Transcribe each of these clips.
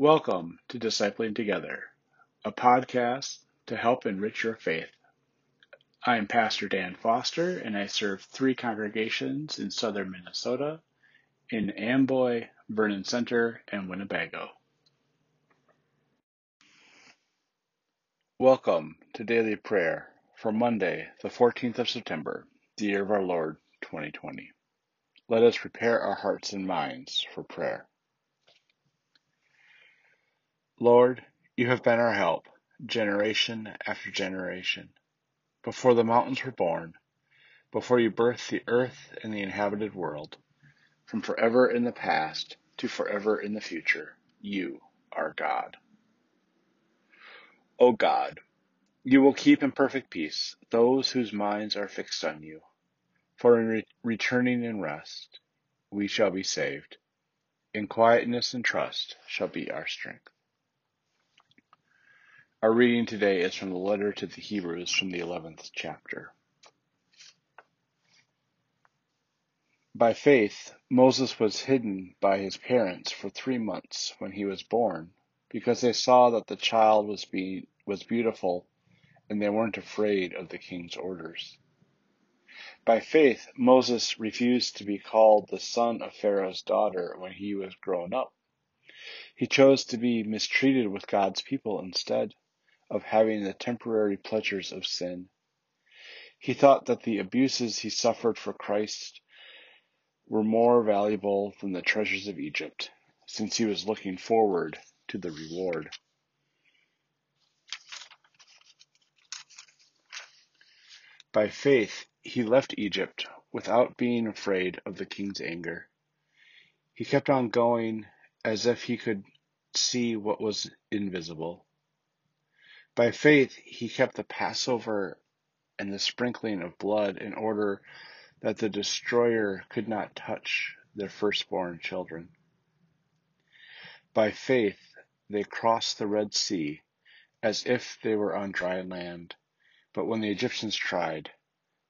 Welcome to Discipling Together, a podcast to help enrich your faith. I am Pastor Dan Foster, and I serve three congregations in southern Minnesota in Amboy, Vernon Center, and Winnebago. Welcome to Daily Prayer for Monday, the 14th of September, the year of our Lord 2020. Let us prepare our hearts and minds for prayer. Lord, you have been our help, generation after generation. Before the mountains were born, before you birthed the earth and the inhabited world, from forever in the past to forever in the future, you are God. O God, you will keep in perfect peace those whose minds are fixed on you. For in re- returning in rest, we shall be saved. In quietness and trust shall be our strength. Our reading today is from the letter to the Hebrews from the 11th chapter. By faith, Moses was hidden by his parents for three months when he was born, because they saw that the child was, be, was beautiful and they weren't afraid of the king's orders. By faith, Moses refused to be called the son of Pharaoh's daughter when he was grown up. He chose to be mistreated with God's people instead of having the temporary pleasures of sin. He thought that the abuses he suffered for Christ were more valuable than the treasures of Egypt, since he was looking forward to the reward. By faith, he left Egypt without being afraid of the king's anger. He kept on going as if he could see what was invisible. By faith, he kept the Passover and the sprinkling of blood in order that the destroyer could not touch their firstborn children. By faith, they crossed the Red Sea as if they were on dry land, but when the Egyptians tried,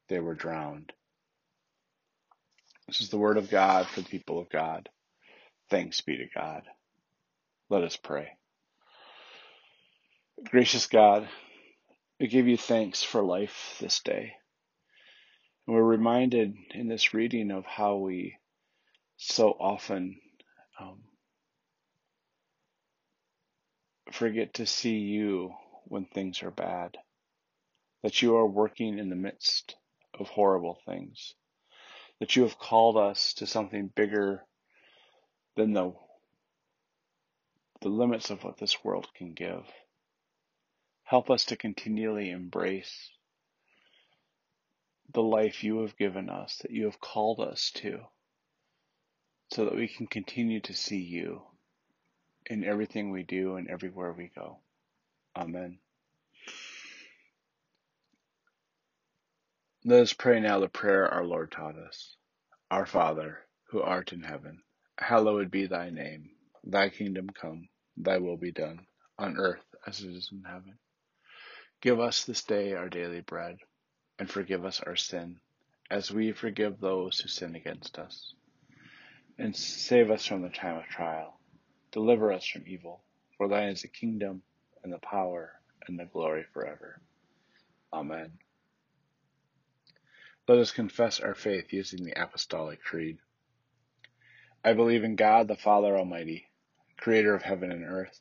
they were drowned. This is the word of God for the people of God. Thanks be to God. Let us pray. Gracious God, we give you thanks for life this day. And we're reminded in this reading of how we so often um, forget to see you when things are bad, that you are working in the midst of horrible things, that you have called us to something bigger than the, the limits of what this world can give. Help us to continually embrace the life you have given us, that you have called us to, so that we can continue to see you in everything we do and everywhere we go. Amen. Let us pray now the prayer our Lord taught us. Our Father, who art in heaven, hallowed be thy name. Thy kingdom come, thy will be done, on earth as it is in heaven. Give us this day our daily bread, and forgive us our sin, as we forgive those who sin against us. And save us from the time of trial. Deliver us from evil, for thine is the kingdom, and the power, and the glory forever. Amen. Let us confess our faith using the Apostolic Creed. I believe in God the Father Almighty, creator of heaven and earth.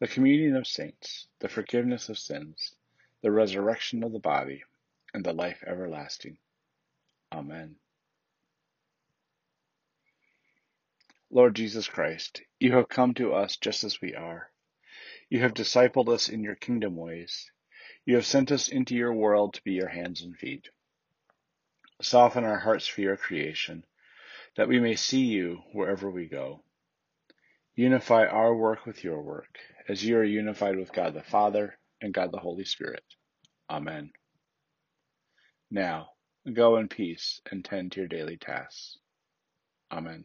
the communion of saints, the forgiveness of sins, the resurrection of the body, and the life everlasting. Amen. Lord Jesus Christ, you have come to us just as we are. You have discipled us in your kingdom ways. You have sent us into your world to be your hands and feet. Soften our hearts for your creation, that we may see you wherever we go. Unify our work with your work, as you are unified with God the Father and God the Holy Spirit. Amen. Now, go in peace and tend to your daily tasks. Amen.